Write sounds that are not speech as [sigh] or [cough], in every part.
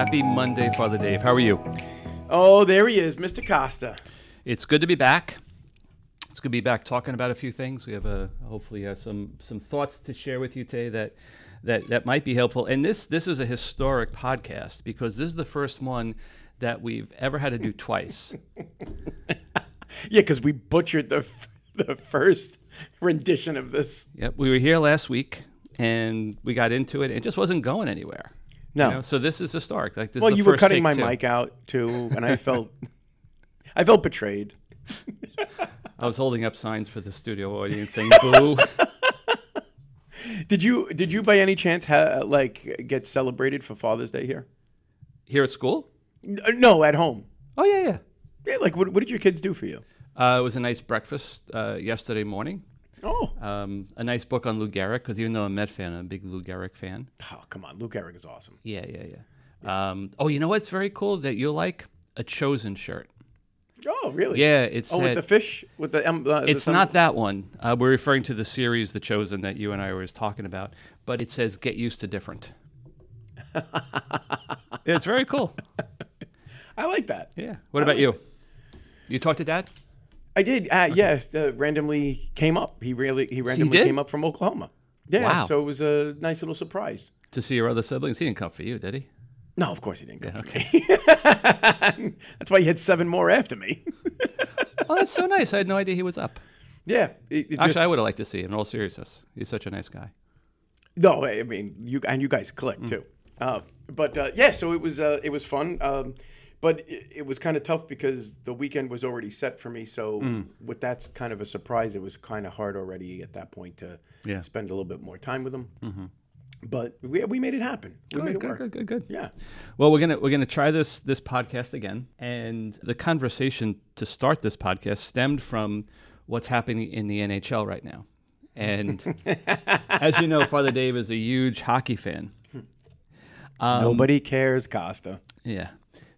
Happy Monday, Father Dave. How are you? Oh, there he is, Mr. Costa. It's good to be back. It's good to be back talking about a few things. We have a hopefully uh, some some thoughts to share with you today that that that might be helpful. And this this is a historic podcast because this is the first one that we've ever had to do twice. [laughs] Yeah, because we butchered the the first rendition of this. Yep, we were here last week and we got into it. It just wasn't going anywhere. No. You know, so this is historic. Like this. well, you were cutting my too. mic out too, and I [laughs] felt I felt betrayed. I was holding up signs for the studio audience saying "boo." [laughs] Did you did you by any chance ha- like get celebrated for Father's Day here? here at school. No, at home. Oh yeah, yeah. Yeah, like what, what did your kids do for you? Uh, it was a nice breakfast uh, yesterday morning. Oh, Um, a nice book on Lou Gehrig, because even though I'm a Met fan, I'm a big Lou Gehrig fan. oh come on, Lou Gehrig is awesome. Yeah, yeah, yeah. Um, oh, you know what's very cool that you'll like? A Chosen shirt. Oh, really? Yeah, it's Oh, with the fish with the. Um, uh, it's thumb- not that one. Uh, we're referring to the series, The Chosen, that you and I were talking about. But it says "Get used to different." [laughs] it's very cool. I like that. Yeah. What about you? You talked to Dad? I did. Uh, Yeah, uh, randomly came up. He really he randomly came up from Oklahoma. Yeah, Wow. so it was a nice little surprise. To see your other siblings? He didn't come for you, did he? No, of course he didn't. Go Yeah, for me. [laughs] That's why he had seven more after me. [laughs] Oh, that's so nice. I had no idea he was up. yeah. It, it Actually, just, I would have liked to see him. In all seriousness, he's such a nice guy. no, I mean you and you guys Mm. clicked too. Uh, but uh, yeah, so it was uh, it was fun. Um, but it, it was kind of tough because the weekend was already set for me. So Mm. with that's kind of a surprise. It was kind of hard already at that point to Yeah. spend a little bit more time with them. But we, we made it happen. We made it good, work. good, good, good. Yeah. Well, we're gonna we're gonna try this this podcast again, and the conversation to start this podcast stemmed from what's happening in the NHL right now. And [laughs] as you know, Father Dave is a huge hockey fan. Um, Nobody cares, Costa. Yeah.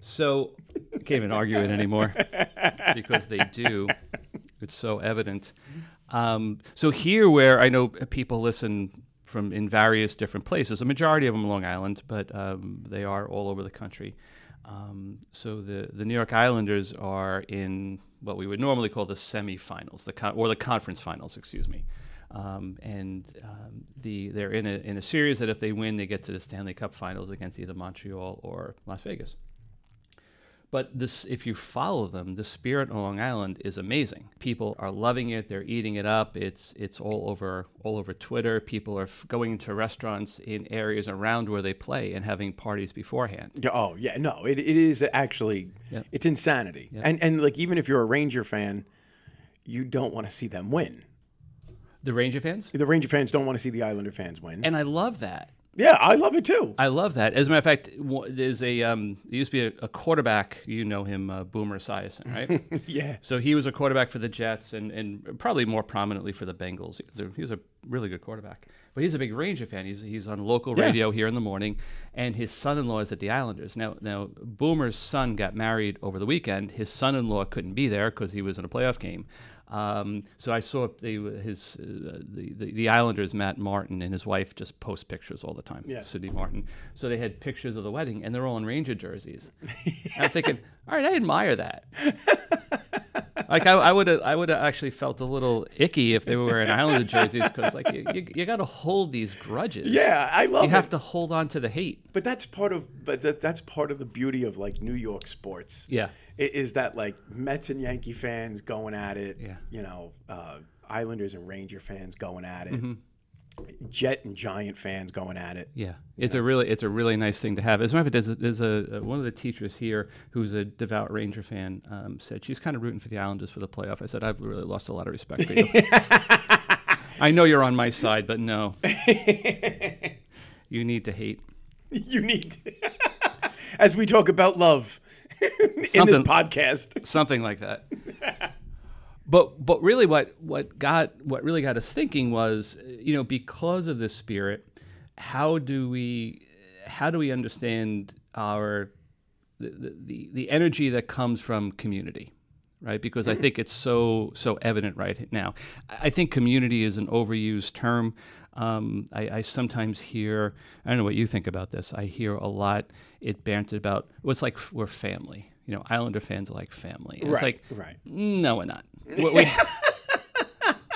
So can't even argue it anymore [laughs] because they do. It's so evident. Um, so here, where I know people listen from in various different places, a majority of them Long Island, but um, they are all over the country. Um, so the the New York Islanders are in what we would normally call the semifinals, the con- or the conference finals, excuse me. Um, and um, the they're in a in a series that if they win, they get to the Stanley Cup Finals against either Montreal or Las Vegas. But this, if you follow them, the spirit on Long Island is amazing. People are loving it; they're eating it up. It's it's all over all over Twitter. People are f- going into restaurants in areas around where they play and having parties beforehand. Yeah, oh yeah, no, it, it is actually Yep. it's insanity. And and like even if you're a Ranger fan, you don't want to see them win. The Ranger fans, The Ranger fans don't want to see the Islander fans win. and I love that. Yeah, I love it too. I love that. As a matter of fact, there's a um, there used to be a, a quarterback. You know him, uh, Boomer Esiason, right? [laughs] yeah. So he was a quarterback for the Jets and, and probably more prominently for the Bengals. He was, a, he was a really good quarterback. But he's a big Ranger fan. He's, he's on local Yeah. radio here in the morning, and his son-in-law is at the Islanders. Now, now Boomer's son got married over the weekend. His son-in-law couldn't be there because he was in a playoff game. Um, so I saw they, his uh, the, the the Islanders Matt Martin and his wife just post pictures all the time. Yeah. Sydney Martin. So they had pictures of the wedding, and they're all in Ranger jerseys. [laughs] I'm thinking, all right, I admire that. [laughs] Like I, I would have, I would have actually felt a little icky if they were wearing Islander [laughs] jerseys because, like, you, you, you got to hold these grudges. Yeah, I love you it. have to hold on to the hate. But that's part of but that, that's part of the beauty of like New York sports. Yeah. Is that like Mets and Yankee fans going at it? Yeah. You know, uh, Islanders and Ranger fans going at it. Mm-hmm. Jet and Giant fans going at it. Yeah, it's a really, it's a really nice thing to have. As a matter of fact, there's, a, there's a, a one of the teachers here who's a devout Ranger fan um, said she's kind of rooting for the Islanders for the playoff. I said I've really lost a lot of respect for you. [laughs] I know you're on my side, but no, [laughs] you need to hate. you need to, [laughs] as we talk about love in this podcast. something like that. But but really, what what got what really got us thinking was, you know, because of this spirit, how do we how do we understand our the the, the energy that comes from community, right? Because I think it's so so evident right now. I think community is an overused term. Um, I, I sometimes hear, I don't know what you think about this. I hear a lot it bantered about. Well, it's like we're family. You know, Islander fans are like family. And It's Right, like, right. no, we're not. We, we, [laughs]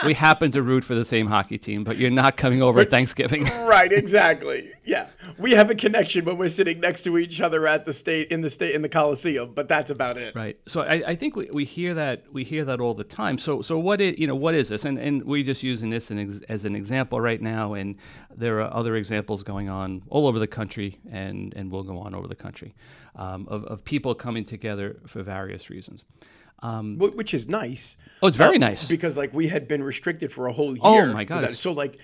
we happen to root for the same hockey team, but you're not coming over at Thanksgiving. [laughs] right, exactly. Yeah, we have a connection when we're sitting next to each other at the state in the state in the Coliseum, but that's about it. Right. So I, I think we, we hear that we hear that all the time. So so what is you know what is this? And and we're just using this an ex, as an example right now. And there are other examples going on all over the country, and and will go on over the country, um, of of people coming together for various reasons. Um, Which is nice. oh, it's very Uh, nice. because like we had been restricted for a whole year. Oh, my God, with that. it's- So like,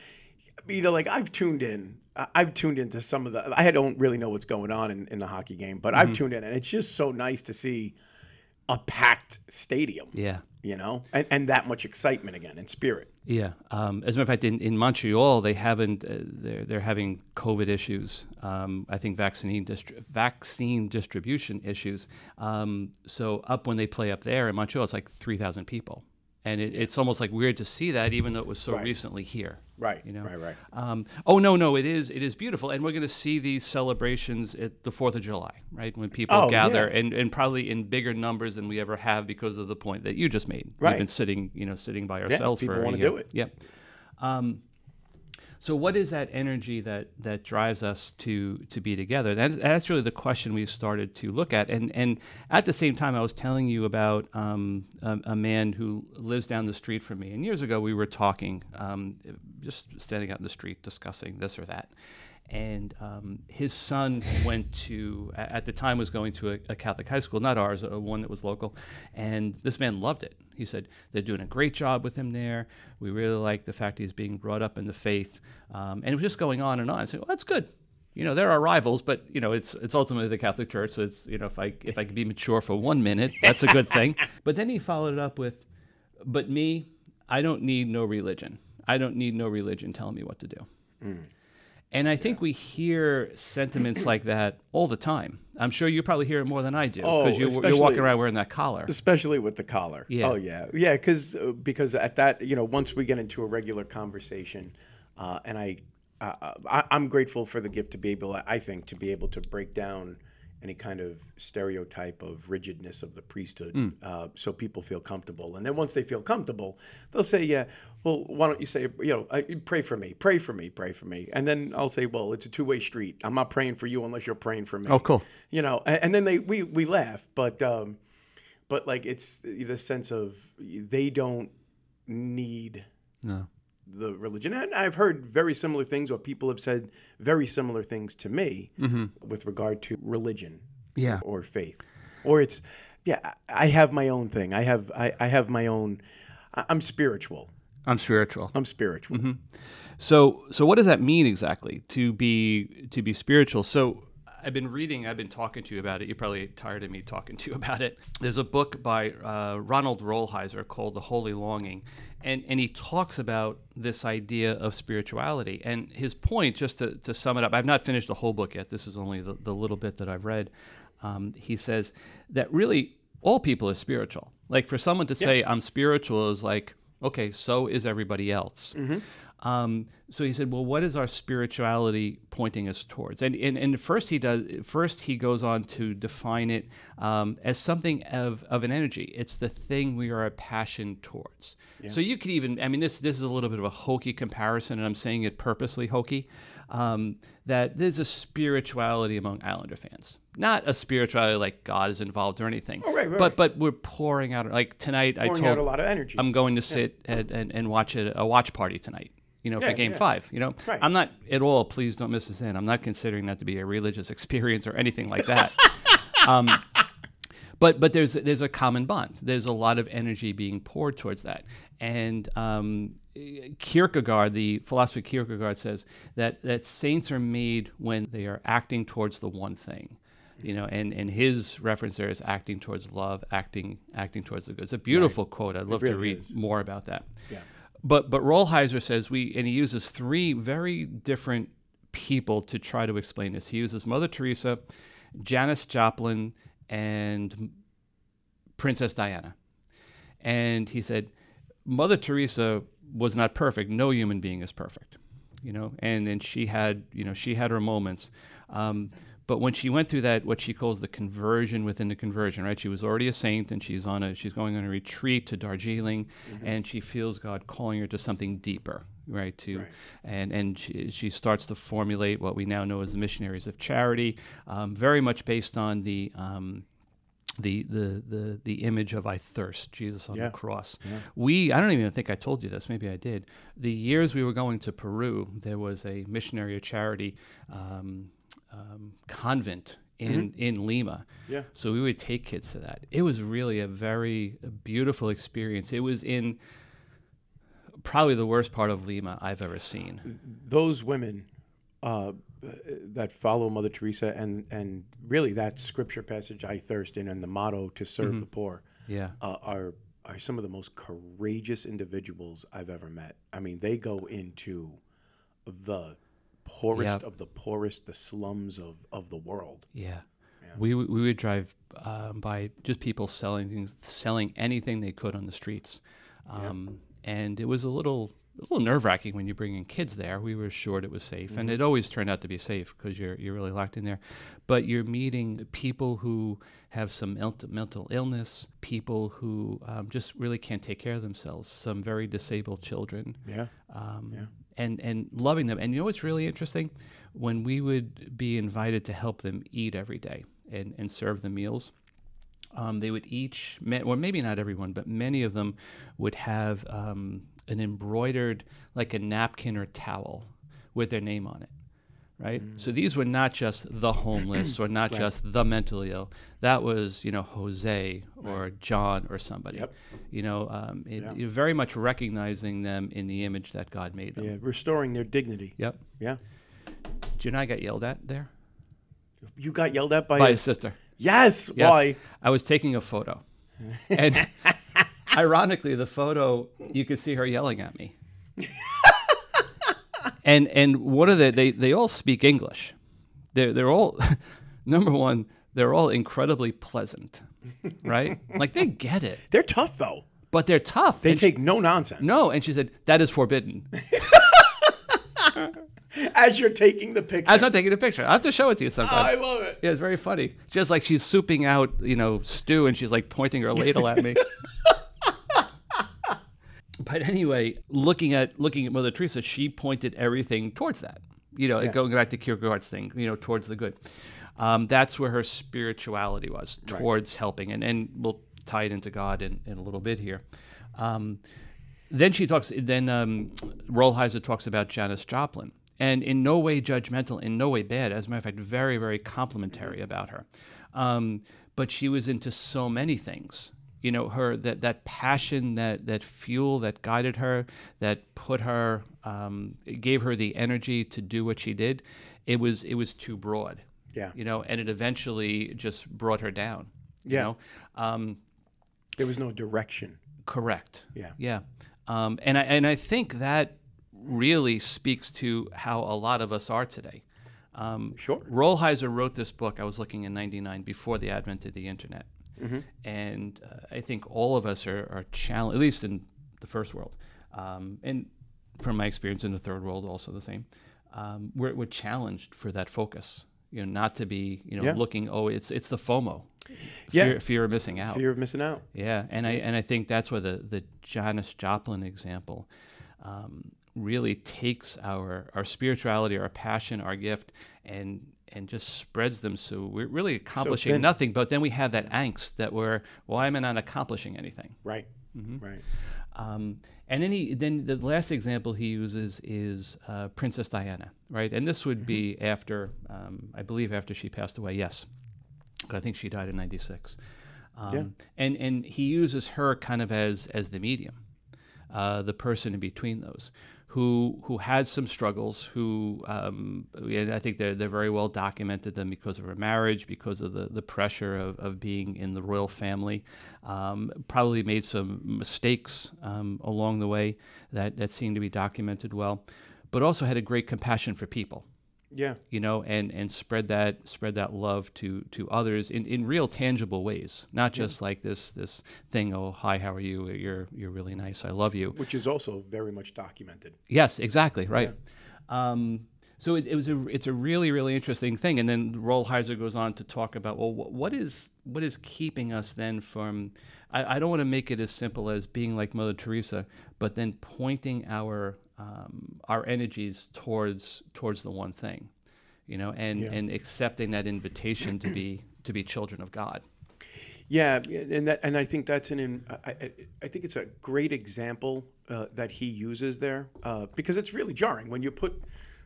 you know, like I've tuned in. I've tuned into some of the. I don't really know what's going on in, in the hockey game, but Mm-hmm. I've tuned in, and it's just so nice to see a packed stadium. Yeah. You know, and, and that much excitement again and spirit. Yeah. Um, as a matter of fact, in, in Montreal, they haven't. Uh, they're they're having COVID issues. Um, I think vaccine distri- vaccine distribution issues. Um, so up when they play up there in Montreal, it's like three thousand people, and it, it's almost like weird to see that, even though it was so Right. recently here. Right. You know. Right. Right. Um, oh no, no, it is it is beautiful, and we're going to see these celebrations at the Fourth of July, right? When people Oh, gather, yeah. and, and probably in bigger numbers than we ever have because of the point that you just made. We've Right. been sitting, you know, sitting by ourselves people for a wanna do it. Yep. Um, so what is that energy that that drives us to to be together? That, that's really the question we've started to look at. And and at the same time, I was telling you about um, a, a man who lives down the street from me. And years ago, we were talking, um, just standing out in the street discussing this or that. And um, his son went to, at the time, was going to a, a Catholic high school, not ours, a one that was local. And this man loved it. He said they're doing a great job with him there. We really like the fact he's being brought up in the faith, um, and it was just going on and on. I said, well, that's good. You know, there are rivals, but you know, it's it's ultimately the Catholic Church. So it's you know, if I if I can be mature for one minute, that's a good thing. [laughs] but then he followed it up with, but me, I don't need no religion. I don't need no religion telling me what to do. And I think we hear sentiments [clears throat] like that all the time. I'm sure you probably hear it more than I do Oh, because you, you're walking around wearing that collar. especially with the collar. Yeah. Oh yeah, yeah. Because because at that you know once we get into a regular conversation, uh, and I, uh, I I'm grateful for the gift to be able I think to be able to break down any kind of stereotype of rigidness of the priesthood, Hmm. uh, so people feel comfortable. And then once they feel comfortable, they'll say, "Yeah, well, why don't you say, you know, uh, pray for me, pray for me, pray for me." And then I'll say, "Well, it's a two way street. I'm not praying for you unless you're praying for me." Oh, cool. You know, and, and then they we we laugh, but. Um, but like it's the sense of they don't need No. The religion. And i've heard very similar things or people have said very similar things to me mm-hmm. with regard to religion Yeah. or faith. Or it's yeah i have my own thing. I have i, I have my own i'm spiritual. I'm spiritual. i'm spiritual. Mm-hmm. So, so what does that mean exactly to be to be spiritual? So, I've been reading, I've been talking to you about it. You're probably tired of me talking to you [laughs] about it. There's a book by uh, Ronald Rolheiser called The Holy Longing, and and he talks about this idea of spirituality. And his point, just to, to sum it up, I've not finished the whole book yet. This is only the, the little bit that I've read. Um, he says that really all people are spiritual. Like for someone to say I'm spiritual is like okay, so is everybody else. Um, so he said, "Well, what is our spirituality pointing us towards?" And and, and first he does. First he goes on to define it um, as something of, of an energy. It's the thing we are a passion towards. So you could even. I mean, this this is a little bit of a hokey comparison, and I'm saying it purposely hokey. Um, that there's a spirituality among Islander fans, not a spirituality like God is involved or anything. Oh, right, right, But but we're pouring out like tonight. I pouring told out a lot of energy I'm going to sit and, and, and watch a, a watch party tonight. You know, Yeah, for Game yeah. Five. You know, Right. I'm not at all. Please don't miss this in. I'm not considering that to be a religious experience or anything like that. [laughs] um, but but there's there's a common bond. There's a lot of energy being poured towards that. And um, Kierkegaard, the philosopher Kierkegaard, says that that saints are made when they are acting towards the one thing. You know, and, and his reference there is acting towards love, acting acting towards the good. It's a beautiful quote. I'd love to read is. more about that. Yeah. But but Rolheiser says we and he uses three very different people to try to explain this. He uses Mother Teresa, Janis Joplin, and Princess Diana. and he said, Mother Teresa was not perfect. No human being is perfect, you know, and and she had you know she had her moments. Um, but when she went through that, what she calls the conversion within the conversion, right? She was already a saint, and she's on a she's going on a retreat to Darjeeling, and she feels God calling her to something deeper, right? To Right. and and she, she starts to formulate what we now know as the missionaries of charity, um, very much based on the. Um, the, the the the image of I thirst Jesus on Yeah. the cross. Yeah. We I don't even think I told you this. Maybe I did. The years we were going to Peru, there was a missionary of charity um, um, convent in in Lima. Yeah. So we would take kids to that. It was really a very beautiful experience. It was in probably the worst part of Lima I've ever seen. Those women uh, that follow Mother Teresa and and really that scripture passage I thirst in and the motto to serve the poor Yeah. uh, are are some of the most courageous individuals I've ever met. I mean, they go into the poorest Yep. of the poorest, the slums of, of the world. Yeah. Yeah. We, we would drive um, by just people selling things, selling anything they could on the streets. Um, And it was a little, a little nerve wracking when you bring in kids there. We were assured it was safe, and Mm-hmm. it always turned out to be safe because you're, you're really locked in there. But you're meeting people who have some mental, mental illness, people who um, just really can't take care of themselves, some very disabled children Yeah. um, Yeah. And and loving them. And you know what's really interesting? When we would be invited to help them eat every day and, and serve the meals, um, they would each, well, maybe not everyone, but many of them would have um, an embroidered, like a napkin or towel with their name on it. Right. So these were not just the homeless or not Mm. Right. just the mentally ill. That was, you know, Jose or John or somebody. Yep. You know, um, it, Yeah. you're very much recognizing them in the image that God made them. Yeah. Restoring their dignity. Yep. Yeah. Do you know I got yelled at there You got yelled at by, by a- his sister? Yes. Yes. Why? I was taking a photo, [laughs] and [laughs] ironically, the photo you could see her yelling at me. [laughs] and and what are they? They they all speak English. They're they're all [laughs] number one. They're all incredibly pleasant, right? [laughs] like they get it, They're tough though. but they're tough. They And she- take no nonsense. no, and she said that is forbidden. [laughs] As you're taking the picture. As I'm taking the picture. I have to show it to you sometime. I love it. Yeah, it's very funny. Just like she's souping out, you know, stew, and she's like pointing her ladle at me. But anyway, looking at looking at Mother Teresa, she pointed everything towards that. You know, Yeah. going back to Kierkegaard's thing, you know, towards the good. Um, that's where her spirituality was Right. towards helping, and and we'll tie it into God in, in a little bit here. Um, then she talks. Then um, Rolheiser talks about Janis Joplin, and in no way judgmental, in no way bad. As a matter of fact, very very complimentary about her. Um, but she was into so many things. You know, her that that passion, that that fuel that guided her, that put her, um, gave her the energy to do what she did. It was it was too broad. Yeah. You know, and it eventually just brought her down. You Yeah. know, um, There was no direction. Correct. Yeah. Yeah. Um, and I and I think that really speaks to how a lot of us are today. Um, Sure. Rolheiser wrote this book. I was looking in '99 before the advent of the internet, Mm-hmm. and uh, I think all of us are, are challenged, at least in the first world, um, and from my experience in the third world, also the same. Um, we're, we're challenged for that focus. You know, not to be you know Yeah. looking. Oh, it's it's the FOMO, Yeah. fear, fear of missing out. Fear of missing out. Yeah, and I and I think that's where the the Janis Joplin example um, really takes our our spirituality, our passion, our gift, and and just spreads them. So we're really accomplishing thin. nothing. But then we have that angst that we're why am I not accomplishing anything? Right. Mm-hmm. Right. Um, and then he then the last example he uses is uh, Princess Diana, right? And this would be after um, I believe after she passed away. Yes, I think she died in '96. Um, Yeah. And and he uses her kind of as as the medium, uh, the person in between those, who who had some struggles. Who um, and I think they're they're very well documented them because of her marriage, because of the the pressure of, of being in the royal family. Um, probably made some mistakes um, along the way that that seem to be documented well, but also had a great compassion for people Yeah. you know, and and spread that spread that love to to others in, in real tangible ways, not just like this this thing. Oh, hi, how are you? You're you're really nice. I love you. Which is also very much documented. Yes, exactly right. Um, so it, it was a it's a really really interesting thing, and then Rolheiser goes on to talk about well, wh- what is what is keeping us then from? I, I don't want to make it as simple as being like Mother Teresa, but then pointing our um, our energies towards towards the one thing, you know, and Yeah. and accepting that invitation to be to be children of God. Yeah, and that, and I think that's an, I, I, think it's a great example uh, that he uses there uh, because it's really jarring when you put,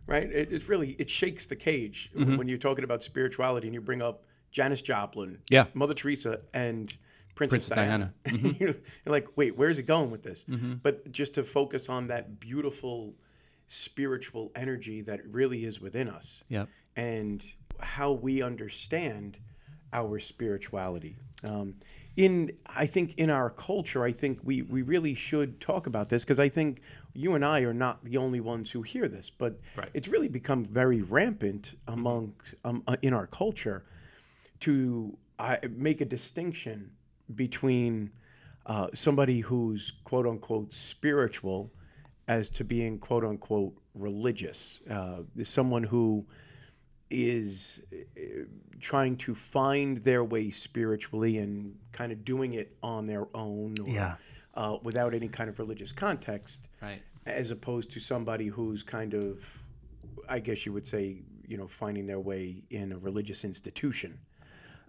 right? It, it's really it shakes the cage when you're talking about spirituality and you bring up Janis Joplin, Yeah. Mother Teresa, and Princess, Princess Diana. [laughs] You're like, wait, where's it going with this? But just to focus on that beautiful spiritual energy that really is within us Yep. and how we understand our spirituality. Um, in I think in our culture, I think we, we really should talk about this because I think you and I are not the only ones who hear this, but Right. it's really become very rampant among um, uh, in our culture to uh, make a distinction between uh, somebody who's quote unquote spiritual as to being quote unquote religious. Uh, someone who is uh, trying to find their way spiritually and kind of doing it on their own or, Yeah. uh, without any kind of religious context Right. as opposed to somebody who's kind of i guess you would say you know finding their way in a religious institution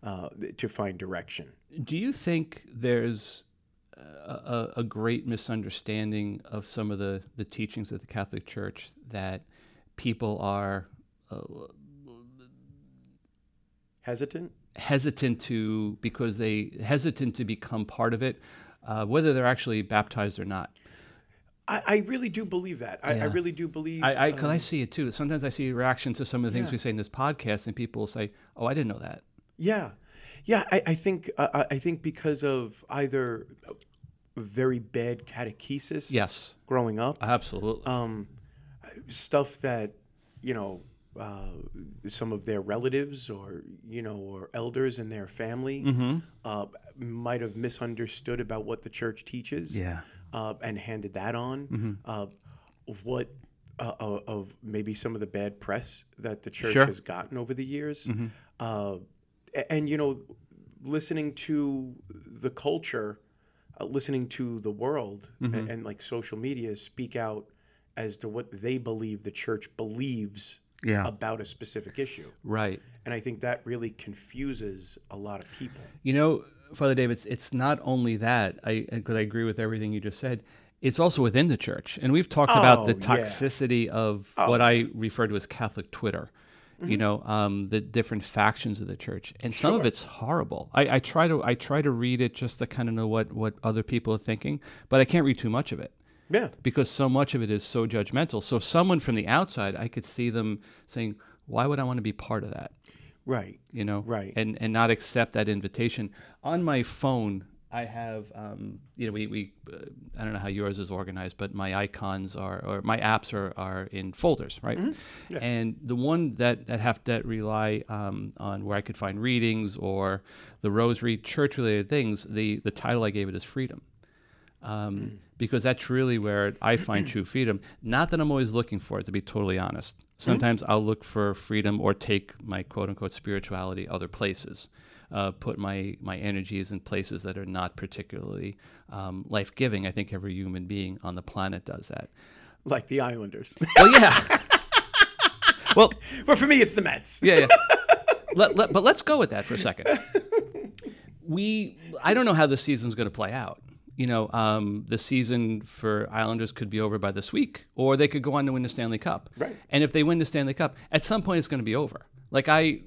uh, to find direction Do you think there's a, a, great misunderstanding of some of the, the teachings of the Catholic Church that people are uh, hesitant hesitant to because they hesitant to become part of it, uh, whether they're actually baptized or not? I, I really do believe that. I, I really do believe. I, I, cause I um, see it too. Sometimes I see reaction to some of the things Yeah. we say in this podcast, and people will say, "Oh, I didn't know that." Yeah, yeah. I, I think uh, I I think because of either very bad catechesis. Yes, Growing up, absolutely. um, stuff that you know uh, some of their relatives or you know or elders in their family mm-hmm. uh, might have misunderstood about what the church teaches. Yeah. uh, and handed that on. Mm-hmm. Uh, of what uh, of maybe some of the bad press that the church Sure. has gotten over the years, Mhm. And you know, listening to the culture, uh, listening to the world, Mm-hmm. and, and like social media speak out as to what they believe the church believes Yeah. about a specific issue, Right. and I think that really confuses a lot of people. You know, Father David, it's, it's not only that. I because I agree with everything you just said. It's also within the church, and we've talked about the Oh, yeah. toxicity of Oh. what I refer to as Catholic Twitter. Mm-hmm. You know, um, the different factions of the church, and some of it's horrible. I, I try to I try to read it just to kind of know what what other people are thinking, but I can't read too much of it Yeah, because so much of it is so judgmental. So someone from the outside, I could see them saying, "Why would I want to be part of that?" right. you know, Right. and and not accept that invitation. On my phone, I have, um, you know, we, we uh, I don't know how yours is organized, but my icons are or my apps are, are in folders, right? Mm-hmm. Yeah. And the one that that have that rely um, on where I could find readings or the rosary, church related things. The the title I gave it is freedom. Um, Mm. Because that's really where I find true freedom. Not that I'm always looking for it, to be totally honest. Sometimes I'll look for freedom or take my quote unquote spirituality other places, uh, put my, my energies in places that are not particularly um, life giving. I think every human being on the planet does that. Like the Islanders, Well, yeah. [laughs] well, but for me, it's the Mets. yeah, yeah. Let, let, but let's go with that for a second. We, I don't know how the season's going to play out. You know, um, the season for Islanders could be over by this week, or they could go on to win the Stanley Cup. Right. And if they win the Stanley Cup, at some point it's going to be over. Like I,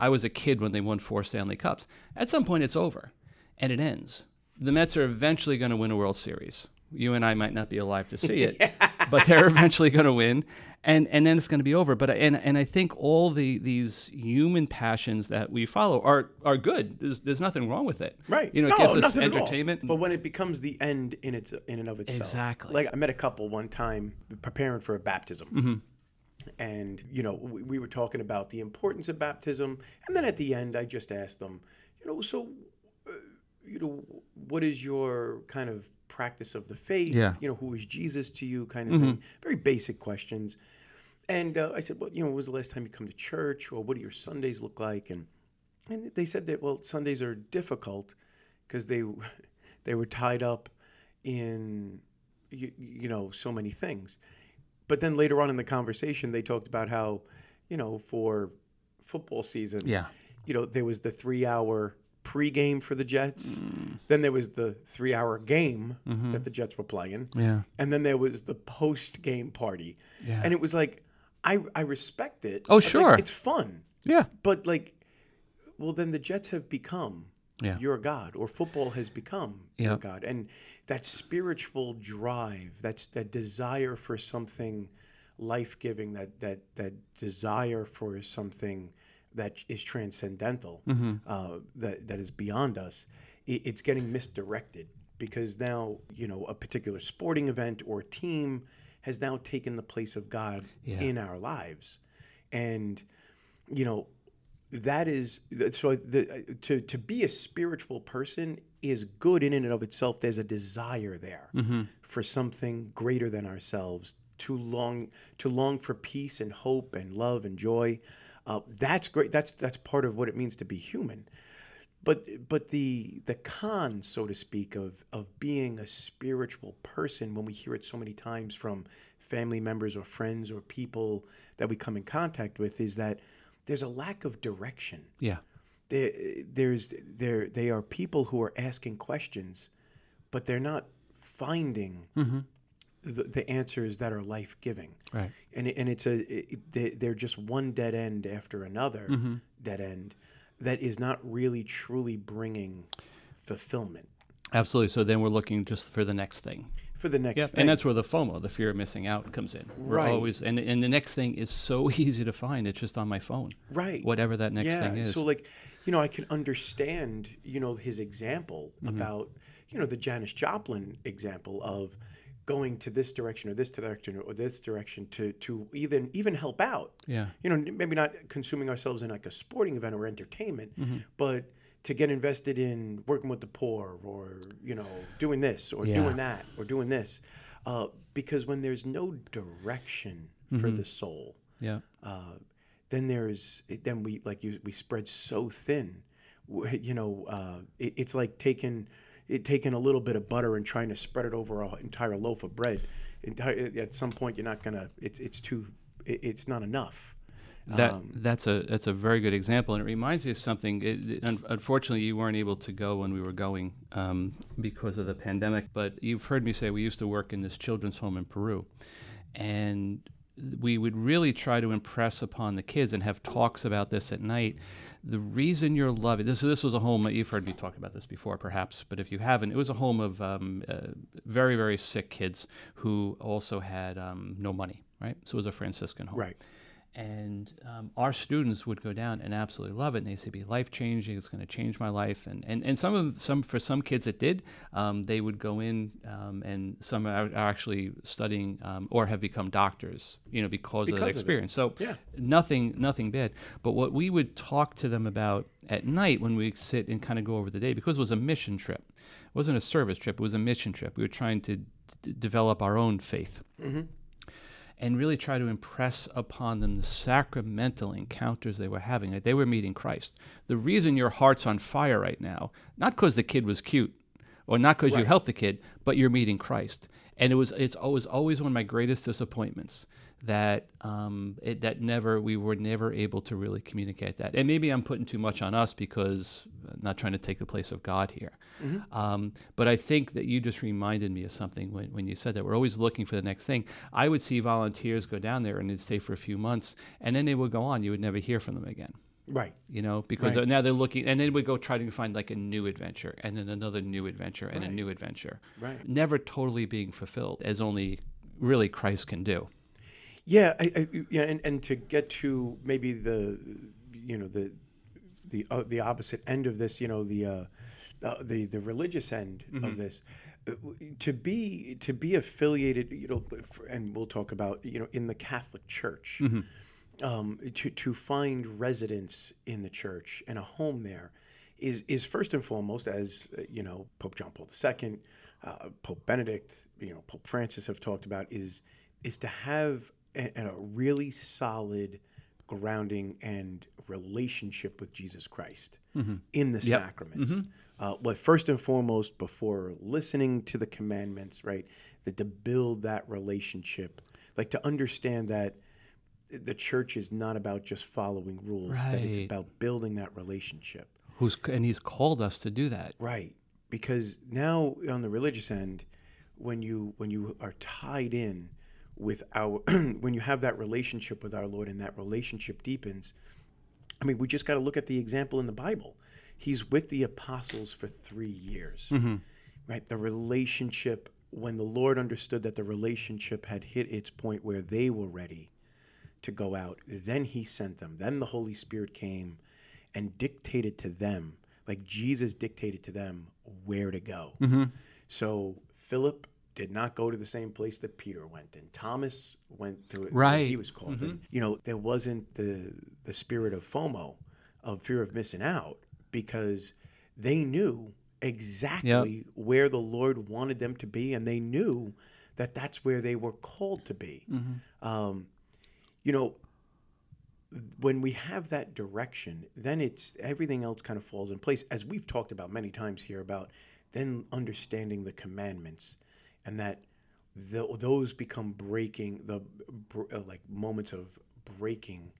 I was a kid when they won four Stanley Cups. At some point it's over, and it ends. The Mets are eventually going to win a World Series. You and I might not be alive to see it, [laughs] but they're eventually going to win, and and then it's going to be over. But and and I think all the these human passions that we follow are are good. There's there's nothing wrong with it. Right. You know, it No, gives us nothing at all. entertainment. But when it becomes the end in its in and of itself. Exactly. Like I met a couple one time preparing for a baptism. Mm-hmm. And you know we, we were talking about the importance of baptism, and then at the end I just asked them, you know, so uh, you know, what is your kind of practice of the faith? Yeah. You know, who is Jesus to you? Kind of thing. Very basic questions. And uh, I said, well, you know, when was the last time you come to church, or what do your Sundays look like? And and they said that well, Sundays are difficult because they [laughs] they were tied up in you, you know so many things. But then later on in the conversation, they talked about how you know for football season, Yeah. you know, there was the three hour pregame for the Jets. Then there was the three hour game mm-hmm. that the Jets were playing. Yeah. And then there was the post game party. Yeah. And it was like, I, I respect it. Oh, was like, sure. it's fun. Yeah. But like, well, then the Jets have become Yeah. your God, or football has become your God. And that spiritual drive, that's that desire for something life giving, that, that, that desire for something that is transcendental, Mm-hmm. uh, that, that is beyond us, it, it's getting misdirected because now, you know, a particular sporting event or team has now taken the place of God Yeah. in our lives. And, you know, that is so the, to to be a spiritual person is good in and of itself. There's a desire there for something greater than ourselves to long to long for peace and hope and love and joy. Uh, that's great. That's that's part of what it means to be human. But but the the con so to speak of of being a spiritual person when we hear it so many times from family members or friends or people that we come in contact with is that there's a lack of direction Yeah. there, there's there they are people who are asking questions but they're not finding mm-hmm. the, the answers that are life-giving Right. and and it's a it, they, they're just one dead end after another mm-hmm. dead end that is not really truly bringing fulfillment Absolutely. So then we're looking just for the next thing. For the next Yep. thing. And that's where the FOMO, the fear of missing out, comes in. We're Right. always and and the next thing is so [laughs] easy to find. It's just on my phone. right Whatever that next yeah thing is. so like you know i can understand you know his example Mm-hmm. about you know the janis joplin example of going to this direction or this direction or this direction to to even even help out yeah. you know maybe not consuming ourselves in like a sporting event or entertainment Mm-hmm. but to get invested in working with the poor or you know doing this or Yeah. doing that or doing this uh, because when there's no direction Mm-hmm. for the soul Yeah. uh, then there's then we like you we spread so thin you know uh, it, it's like taking it taking a little bit of butter and trying to spread it over an entire loaf of bread at some point you're not gonna it's it's too it, it's not enough That Um, that's a that's a very good example, and it reminds me of something. It, it- un- unfortunately, you weren't able to go when we were going um, because of the pandemic. But you've heard me say we used to work in this children's home in Peru, and we would really try to impress upon the kids and have talks about this at night. The reason you're loving this. This was a home. You've heard me talk about this before, perhaps, but if you haven't, it was a home of um, uh, very very sick kids who also had um, no money. Right, so it was a Franciscan home right and um, our students would go down and absolutely love it. And they say, "Be life changing. It's going to change my life." And and, and some of some for some kids it did. Um, they would go in, um, and some are, are actually studying um, or have become doctors, you know, because, Because of of that experience. So Yeah. nothing nothing bad. But what we would talk to them about at night when we sit and kind of go over the day, because it was a mission trip. It wasn't a service trip. It was a mission trip. We were trying to d- develop our own faith and really try to impress upon them the sacramental encounters they were having. They were meeting Christ. The reason your heart's on fire right now, not because the kid was cute, or not because you helped the kid, but you're meeting Christ. And it was it's always always one of my greatest disappointments that um, it, that never we were never able to really communicate that. And maybe I'm putting too much on us because I'm not trying to take the place of God here. Um, but I think that you just reminded me of something when, when you said that we're always looking for the next thing. I would see volunteers go down there and they'd stay for a few months, and then they would go on. You would never hear from them again right you know, because Right. now they're looking, and then we go try to find like a new adventure, and then another new adventure, and a new adventure. Right. Never totally being fulfilled, as only really Christ can do. Yeah, I, I, yeah, and, and to get to maybe the, you know, the, the uh, the opposite end of this, you know, the uh, uh, the the religious end of this, uh, to be to be affiliated, you know, f- and we'll talk about you know in the Catholic Church, um, to to find residence in the church and a home there is is first and foremost, as uh, you know, Pope John Paul II, uh, Pope Benedict, you know, Pope Francis have talked about is is to have a, a really solid grounding and relationship with Jesus Christ in the sacraments. Uh, well, first and foremost, before listening to the commandments, right, that to build that relationship, like to understand that the church is not about just following rules, that it's about building that relationship. Who's and he's called us to do that. Right. Because now on the religious end, when you when you are tied in with our [clears throat] when you have that relationship with our Lord and that relationship deepens, I mean, we just got to look at the example in the Bible. He's with the apostles for 3 years. Mm-hmm. Right? The relationship when the Lord understood that the relationship had hit its point where they were ready to go out, then he sent them. Then the Holy Spirit came and dictated to them, like Jesus dictated to them where to go. Mm-hmm. So Philip did not go to the same place that Peter went, and Thomas went to it. Right. He was called. And, you know, there wasn't the the spirit of FOMO, of fear of missing out, because they knew exactly where the Lord wanted them to be, and they knew that that's where they were called to be. Um, you know, when we have that direction, then it's everything else kind of falls in place. As we've talked about many times here about then understanding the commandments, and that the, those become breaking the uh, like moments of breaking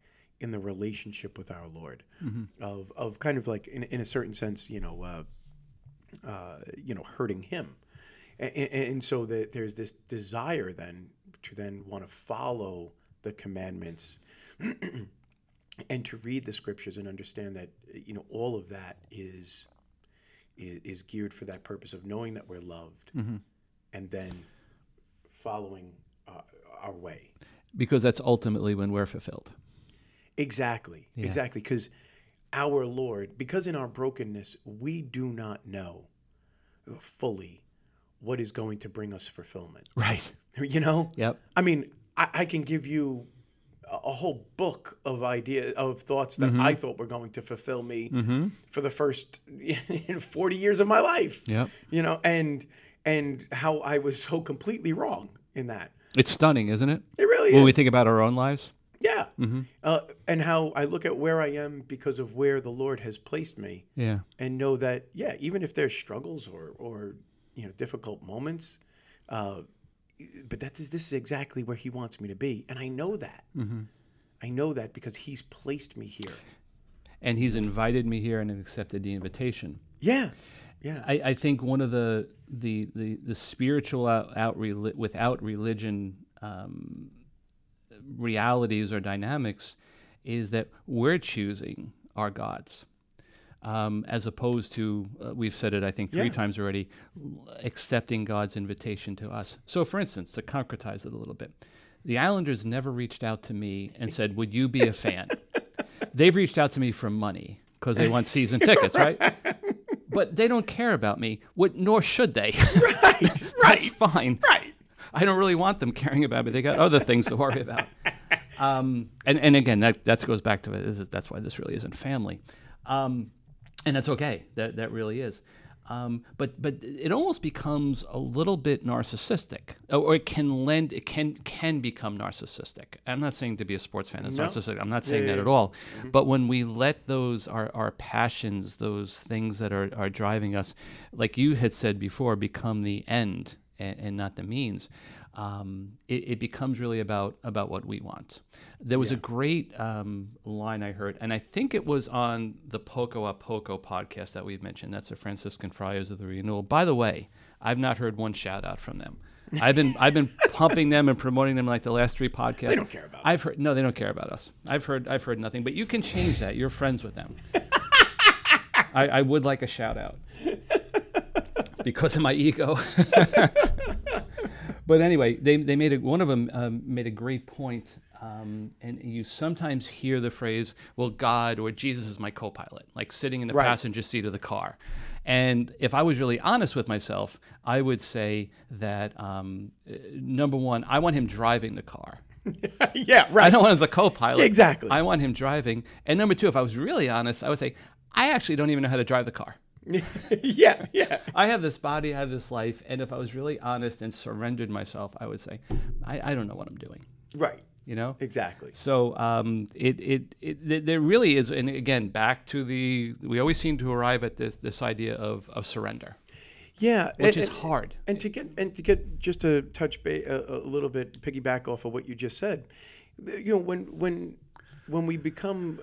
in the relationship with our Lord, of of kind of like in, in a certain sense, you know, uh, uh, you know, hurting Him, and, and so that there's this desire then to then want to follow the commandments [clears throat] and to read the scriptures and understand that you know all of that is is, is geared for that purpose of knowing that we're loved and then following uh, our way Because that's ultimately when we're fulfilled. exactly Yeah. exactly because our lord because in our brokenness we do not know fully what is going to bring us fulfillment Right. [laughs] you know Yep. I mean, I, I can give you a, whole book of idea of thoughts that Mm-hmm. I thought were going to fulfill me for the first [laughs] forty years of my life. Yep. You know, and and how I was so completely wrong in that. It's stunning, isn't it? It really When is. we think about our own lives. yeah. Mm-hmm. Uh, and how I look at where I am because of where the Lord has placed me, Yeah. and know that yeah, even if there's struggles or or you know difficult moments. Uh, but that is this is exactly where he wants me to be and i know that Mm-hmm. i know that because he's placed me here And he's invited me here and accepted the invitation. yeah yeah I, I think one of the the the, the spiritual out, out without religion um, realities or dynamics is that we're choosing our gods. Um, as opposed to, uh, we've said it, I think, three Yeah. times already, accepting God's invitation to us. So, for instance, to concretize it a little bit, the Islanders never reached out to me and [laughs] said, Would you be a fan? They've reached out to me for money because they want season tickets, [laughs] right? But they don't care about me, what, nor should they. [laughs] right [laughs] That's fine. right I don't really want them caring about me. They got other things to worry about. [laughs] Um, and, and again, that, that goes back to it. This is- That's why this really isn't family. Um, and that's okay. That, that really is. Um, but but it almost becomes a little bit narcissistic, or or it can lend it can can become narcissistic. I'm not saying to be a sports fan is No. narcissistic. I'm not saying yeah, that yeah. at all. But when we let those our, our passions, those things that are, are driving us, like you had said before, become the end and, and not the means, um, it, it becomes really about about what we want. There was a great um, line I heard, and I think it was on the Poco a Poco podcast that we've mentioned. That's the Franciscan Friars of the Renewal. By the way, I've not heard one shout out from them. I've been I've been [laughs] pumping them and promoting them like the last three podcasts. They don't care about I've heard no, they don't care about us. I've heard I've heard nothing. But you can change that. You're friends with them. [laughs] I, I would like a shout out because of my ego. [laughs] but anyway, they, they made a, one of them um, made a great point Um, and you sometimes hear the phrase, well, God or Jesus is my co pilot, like sitting in the Right. passenger seat of the car. And if I was really honest with myself, I would say that um, number one, I want him driving the car. [laughs] yeah, right. I don't want him as a co pilot. Exactly. I want him driving. And number two, if I was really honest, I would say, I actually don't even know how to drive the car. [laughs] yeah, yeah. I have this body, I have this life, and if I was really honest and surrendered myself, I would say, I, I don't know what I'm doing. Right. You know. Exactly. So um, it, it it th- there really is, and again, back to the we always seem to arrive at this this idea of of surrender, Yeah, which and- is hard. And to get and to get just to touch ba- a, a little bit, piggyback off of what you just said, you know, when when when we become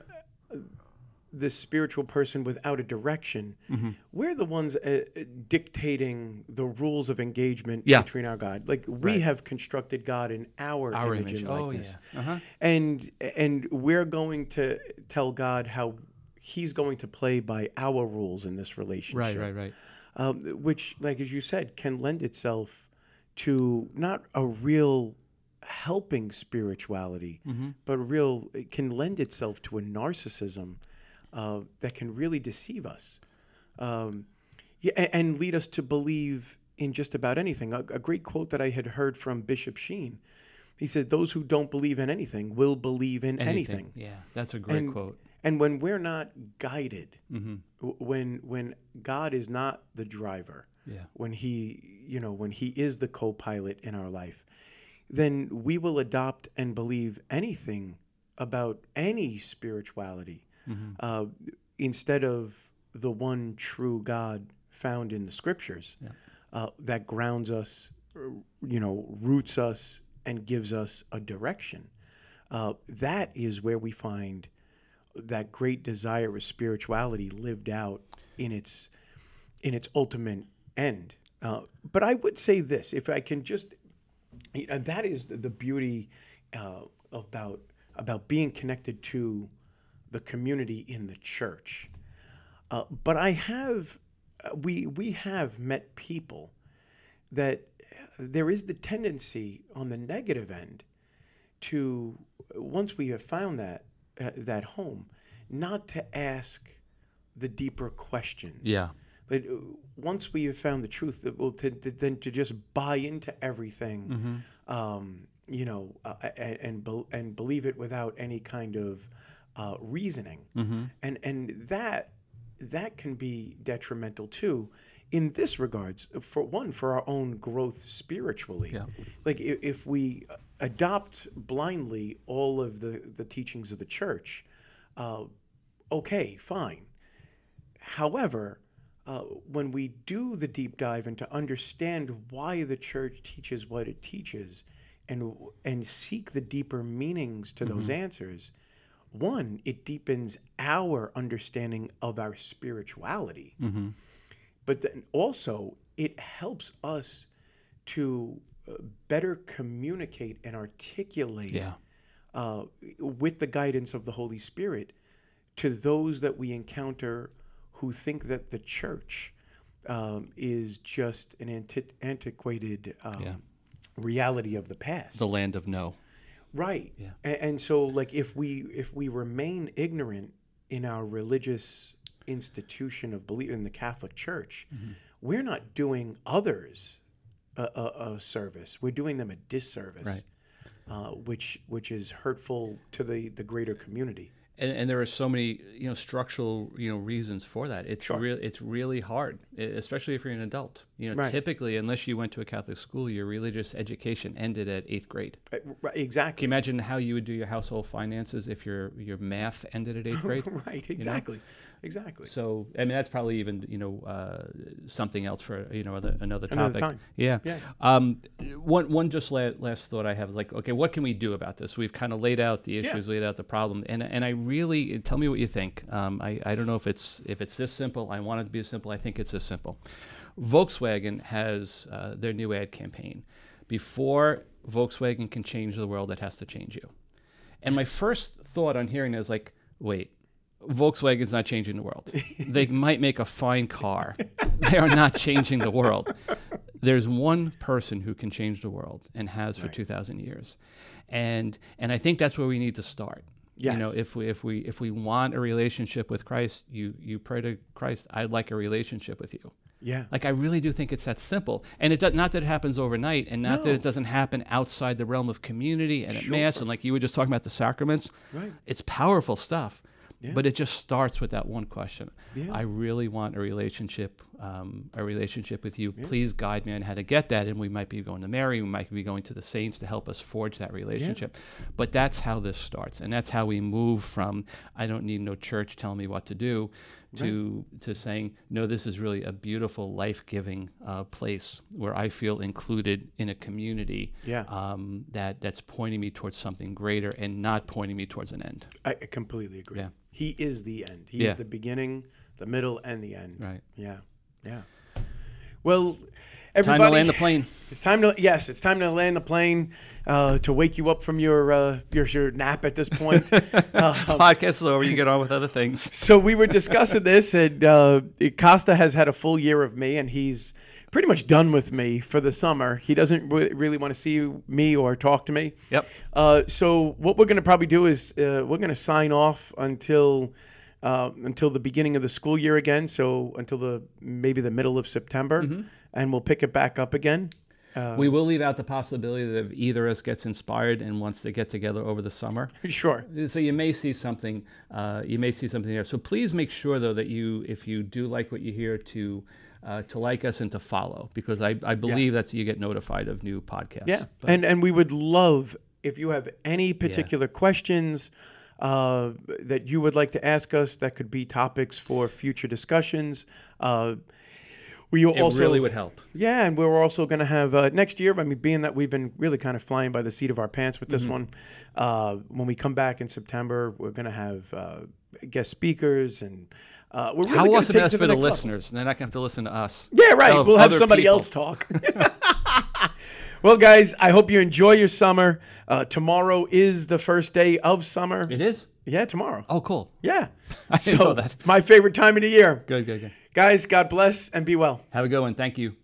this spiritual person without a direction, Mm-hmm. we're the ones uh, uh, dictating the rules of engagement Yeah. between our God. Like we Right. have constructed God in our, Our image, image. and Oh likeness, yeah. Uh-huh. and and we're going to tell God how He's going to play by our rules in this relationship Right. Right. Right. um, which, like as you said, can lend itself to not a real helping spirituality, Mm-hmm. but a real it can lend itself to a narcissism uh, that can really deceive us, um, yeah, and lead us to believe in just about anything. A, a great quote that I had heard from Bishop Sheen. He said, "Those who don't believe in anything will believe in anything." Yeah, that's a great And- quote. And when we're not guided, Mm-hmm. when when God is not the driver, Yeah. when he you know when he is the co-pilot in our life then we will adopt and believe anything about any spirituality Mm-hmm. uh, instead of the one true god found in the scriptures Yeah. uh, that grounds us you know roots us and gives us a direction uh, that is where we find that great desire of spirituality lived out in its in its ultimate end. Uh, but I would say this, if I can just, and that is the, the beauty uh, about about being connected to the community in the church. Uh, but I have, uh, we we have met people that there is the tendency on the negative end to once we have found that uh, that home, not to ask the deeper questions. Yeah. But uh, once we have found the truth, that well, to, to, then to just buy into everything, um, you know, uh, and and, bel and believe it without any kind of uh, reasoning, and and that that can be detrimental too. In this regards, for one, for our own growth spiritually, Yeah. like if, if we adopt blindly all of the the teachings of the church, uh, okay, fine. However, uh, when we do the deep dive and to understand why the church teaches what it teaches, and and seek the deeper meanings to those answers, one, it deepens our understanding of our spirituality, Mm-hmm. but then also it helps us to uh, better communicate and articulate Yeah. uh, with the guidance of the Holy Spirit to those that we encounter who think that the church um, is just an anti- antiquated um, Yeah. reality of the past. The land of no. Right. Yeah. A- and so, like, if we if we remain ignorant in our religious institution of belief in the Catholic Church, Mm-hmm. we're not doing others a, a, a service. We're doing them a disservice, Right. uh, which which is hurtful to the the greater community. And, and there are so many you know structural you know reasons for that it's Sure. real it's really hard especially if you're an adult you know Right. typically unless you went to a catholic school your religious education ended at eighth grade Uh, right, can exactly. you imagine how you would do your household finances if your your math ended at eighth [laughs] grade right. Exactly. Exactly. so i mean that's probably even you know uh, something else for you know other, another Another topic time. yeah Yeah. um, one one just la- last thought I have is like, okay, what can we do about this? We've kind of laid out the issues, laid out the problem, and and I really tell me what you think. Um, I I don't know if it's if it's this simple. I want it to be as simple. I think it's this simple. Volkswagen has uh, their new ad campaign. Before Volkswagen can change the world, it has to change you. And my first thought on hearing that is like, wait, Volkswagen's not changing the world. [laughs] they might make a fine car. they are not changing the world. There's one person who can change the world and has for 2,000 years. and and I think that's where we need to start. Yes. You know, if we if we if we want a relationship with Christ, you you pray to Christ, I'd like a relationship with you. Yeah. Like I really do think it's that simple, and it does not that it happens overnight, and not that it doesn't happen outside the realm of community and at mass, and like you were just talking about the sacraments. Right. It's powerful stuff, Yeah. but it just starts with that one question. Yeah. I really want a relationship, um, a relationship with you. Please guide me on how to get that, and we might be going to Mary, we might be going to the saints to help us forge that relationship. But that's how this starts, and that's how we move from I don't need no church telling me what to do to to saying no this is really a beautiful life-giving uh, place where i feel included in a community Yeah. um, that that's pointing me towards something greater and not pointing me towards an end I completely agree. Yeah. He is the end. He Yeah. is the beginning, the middle, and the end. right Yeah. Yeah. Well, time everybody. to land the plane It's time to yes, it's time to land the plane uh, to wake you up from your uh, your your nap at this point. [laughs] uh, podcast is over you get on with other things [laughs] so we were discussing this, and uh, Costa has had a full year of me, and he's pretty much done with me for the summer. He doesn't re- really want to see me or talk to me. Yep. Uh, so what we're going to probably do is uh, we're going to sign off until uh, until the beginning of the school year again. So until the maybe the middle of September, and we'll pick it back up again. Uh, we will leave out the possibility that either of us gets inspired and wants to get together over the summer [laughs] sure. so you may see something uh, you may see something there so please make sure though that you if you do like what you hear to uh, to like us and to follow because I, I believe that's you get notified of new podcasts Yeah, But- and and we would love if you have any particular questions uh, that you would like to ask us. That could be topics for future discussions. Uh, we it also really would help Yeah, and we're also going to have uh, next year. I mean, being that we've been really kind of flying by the seat of our pants with this Mm-hmm. one, uh, when we come back in September, we're going to have uh, guest speakers, and uh, we're really how awesome is it for the next level. listeners they're not going to have to listen to us Yeah, right. We'll have somebody people. else talk. [laughs] [laughs] well, guys, I hope you enjoy your summer. Uh, tomorrow is the first day of summer. it is Yeah, tomorrow. oh cool Yeah. [laughs] I didn't so, know that. It's my favorite time of the year. good good good Guys, God bless and be well. have a good one thank you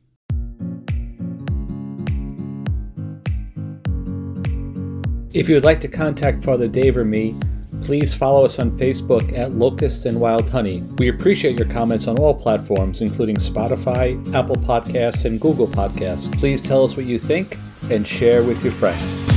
If you would like to contact Father Dave or me, please follow us on Facebook at Locusts and Wild Honey. We appreciate your comments on all platforms, including Spotify, Apple Podcasts, and Google Podcasts. Please tell us what you think and share with your friends.